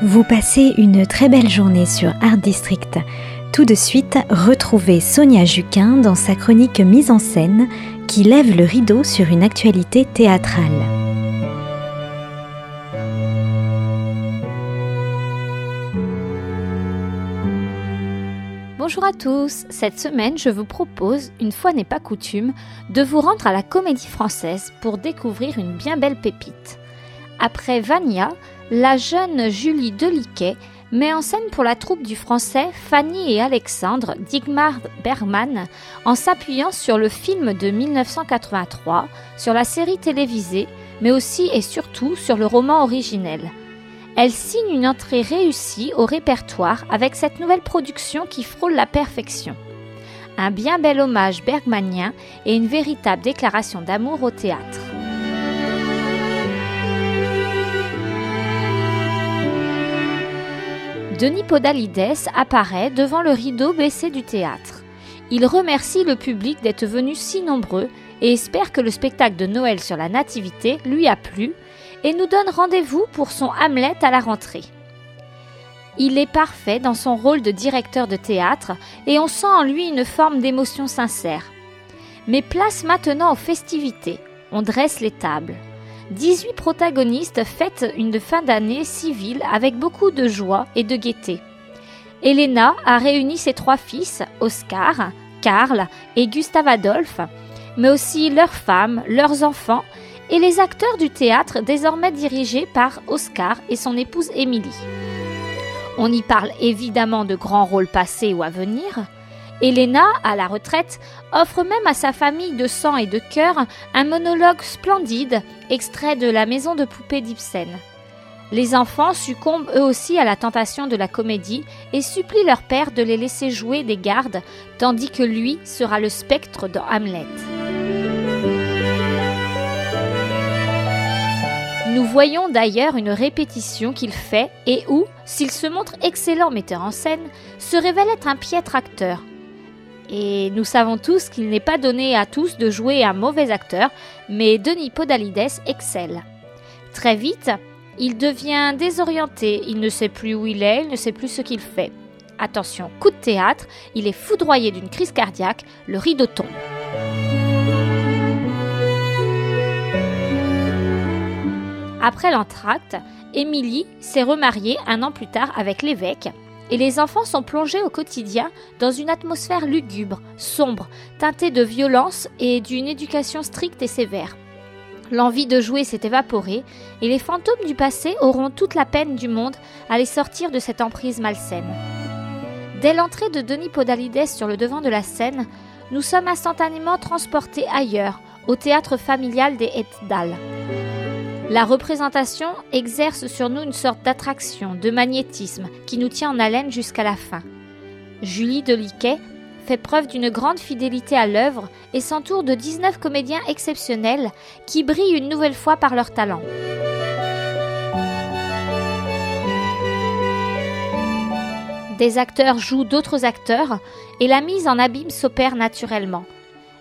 Vous passez une très belle journée sur Art District. Tout de suite, retrouvez Sonia Juquin dans sa chronique mise en scène qui lève le rideau sur une actualité théâtrale. Bonjour à tous, cette semaine je vous propose, une fois n'est pas coutume, de vous rendre à la comédie française pour découvrir une bien belle pépite. Après Vania, la jeune Julie Deliquet met en scène pour la troupe du français Fanny et Alexandre d'Igmar Bergman en s'appuyant sur le film de 1983, sur la série télévisée, mais aussi et surtout sur le roman originel. Elle signe une entrée réussie au répertoire avec cette nouvelle production qui frôle la perfection. Un bien bel hommage bergmanien et une véritable déclaration d'amour au théâtre. Denis Podalides apparaît devant le rideau baissé du théâtre. Il remercie le public d'être venu si nombreux et espère que le spectacle de Noël sur la Nativité lui a plu et nous donne rendez-vous pour son Hamlet à la rentrée. Il est parfait dans son rôle de directeur de théâtre et on sent en lui une forme d'émotion sincère. Mais place maintenant aux festivités. On dresse les tables. 18 protagonistes fêtent une fin d'année civile avec beaucoup de joie et de gaieté. Elena a réuni ses trois fils, Oscar, Karl et Gustave Adolphe, mais aussi leurs femmes, leurs enfants et les acteurs du théâtre désormais dirigés par Oscar et son épouse Émilie. On y parle évidemment de grands rôles passés ou à venir. Elena, à la retraite, offre même à sa famille de sang et de cœur un monologue splendide, extrait de La maison de poupée d'Ibsen. Les enfants succombent eux aussi à la tentation de la comédie et supplient leur père de les laisser jouer des gardes, tandis que lui sera le spectre dans Hamlet. Nous voyons d'ailleurs une répétition qu'il fait et où, s'il se montre excellent metteur en scène, se révèle être un piètre acteur. Et nous savons tous qu'il n'est pas donné à tous de jouer un mauvais acteur, mais Denis Podalides excelle. Très vite, il devient désorienté, il ne sait plus où il est, il ne sait plus ce qu'il fait. Attention, coup de théâtre, il est foudroyé d'une crise cardiaque, le rideau tombe. Après l'entracte, Émilie s'est remariée un an plus tard avec l'évêque, et les enfants sont plongés au quotidien dans une atmosphère lugubre, sombre, teintée de violence et d'une éducation stricte et sévère. L'envie de jouer s'est évaporée, et les fantômes du passé auront toute la peine du monde à les sortir de cette emprise malsaine. Dès l'entrée de Denis Podalides sur le devant de la scène, nous sommes instantanément transportés ailleurs, au théâtre familial des Etdal. La représentation exerce sur nous une sorte d'attraction, de magnétisme qui nous tient en haleine jusqu'à la fin. Julie Deliquet fait preuve d'une grande fidélité à l'œuvre et s'entoure de 19 comédiens exceptionnels qui brillent une nouvelle fois par leur talent. Des acteurs jouent d'autres acteurs et la mise en abîme s'opère naturellement.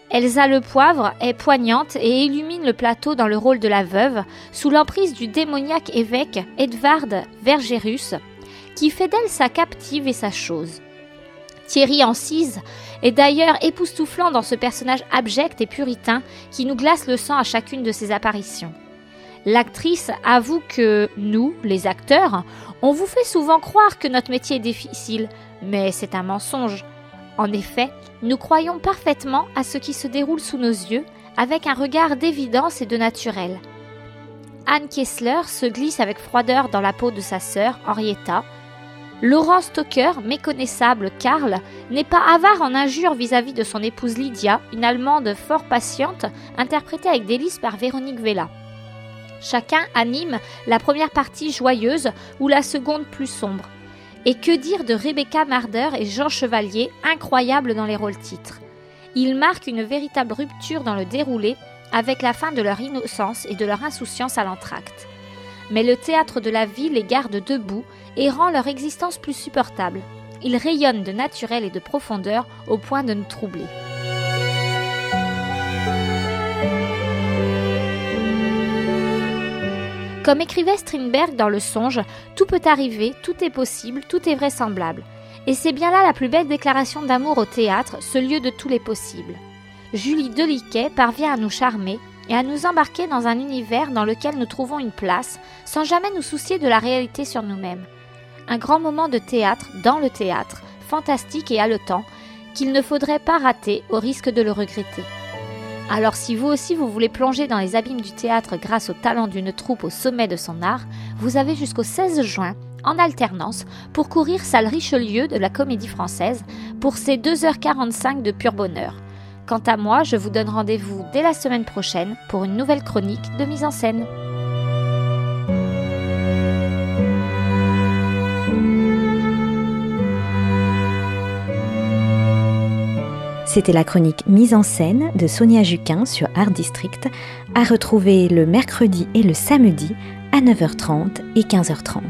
Elsa le Poivre est poignante et illumine le plateau dans le rôle de la veuve, sous l'emprise du démoniaque évêque Edvard Vergerus, qui fait d'elle sa captive et sa chose. Thierry Ancise est d'ailleurs époustouflant dans ce personnage abject et puritain qui nous glace le sang à chacune de ses apparitions. L'actrice avoue que nous, les acteurs, on vous fait souvent croire que notre métier est difficile, mais c'est un mensonge. En effet, nous croyons parfaitement à ce qui se déroule sous nos yeux avec un regard d'évidence et de naturel. Anne Kessler se glisse avec froideur dans la peau de sa sœur, Henrietta. Laurent Stoker, méconnaissable Karl, n'est pas avare en injures vis-à-vis de son épouse Lydia, une Allemande fort patiente, interprétée avec délice par Véronique Vella. Chacun anime la première partie joyeuse ou la seconde plus sombre. Et que dire de Rebecca Marder et Jean Chevalier, incroyables dans les rôles titres Ils marquent une véritable rupture dans le déroulé avec la fin de leur innocence et de leur insouciance à l'entracte. Mais le théâtre de la vie les garde debout et rend leur existence plus supportable. Ils rayonnent de naturel et de profondeur au point de nous troubler. Comme écrivait Strindberg dans Le Songe, tout peut arriver, tout est possible, tout est vraisemblable. Et c'est bien là la plus belle déclaration d'amour au théâtre, ce lieu de tous les possibles. Julie Deliquet parvient à nous charmer et à nous embarquer dans un univers dans lequel nous trouvons une place, sans jamais nous soucier de la réalité sur nous-mêmes. Un grand moment de théâtre dans le théâtre, fantastique et haletant, qu'il ne faudrait pas rater au risque de le regretter. Alors si vous aussi vous voulez plonger dans les abîmes du théâtre grâce au talent d'une troupe au sommet de son art, vous avez jusqu'au 16 juin, en alternance, pour courir salle Richelieu de la Comédie Française pour ces 2h45 de pur bonheur. Quant à moi, je vous donne rendez-vous dès la semaine prochaine pour une nouvelle chronique de mise en scène. C'était la chronique mise en scène de Sonia Juquin sur Art District, à retrouver le mercredi et le samedi à 9h30 et 15h30.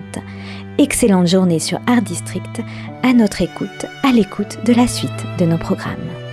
Excellente journée sur Art District, à notre écoute, à l'écoute de la suite de nos programmes.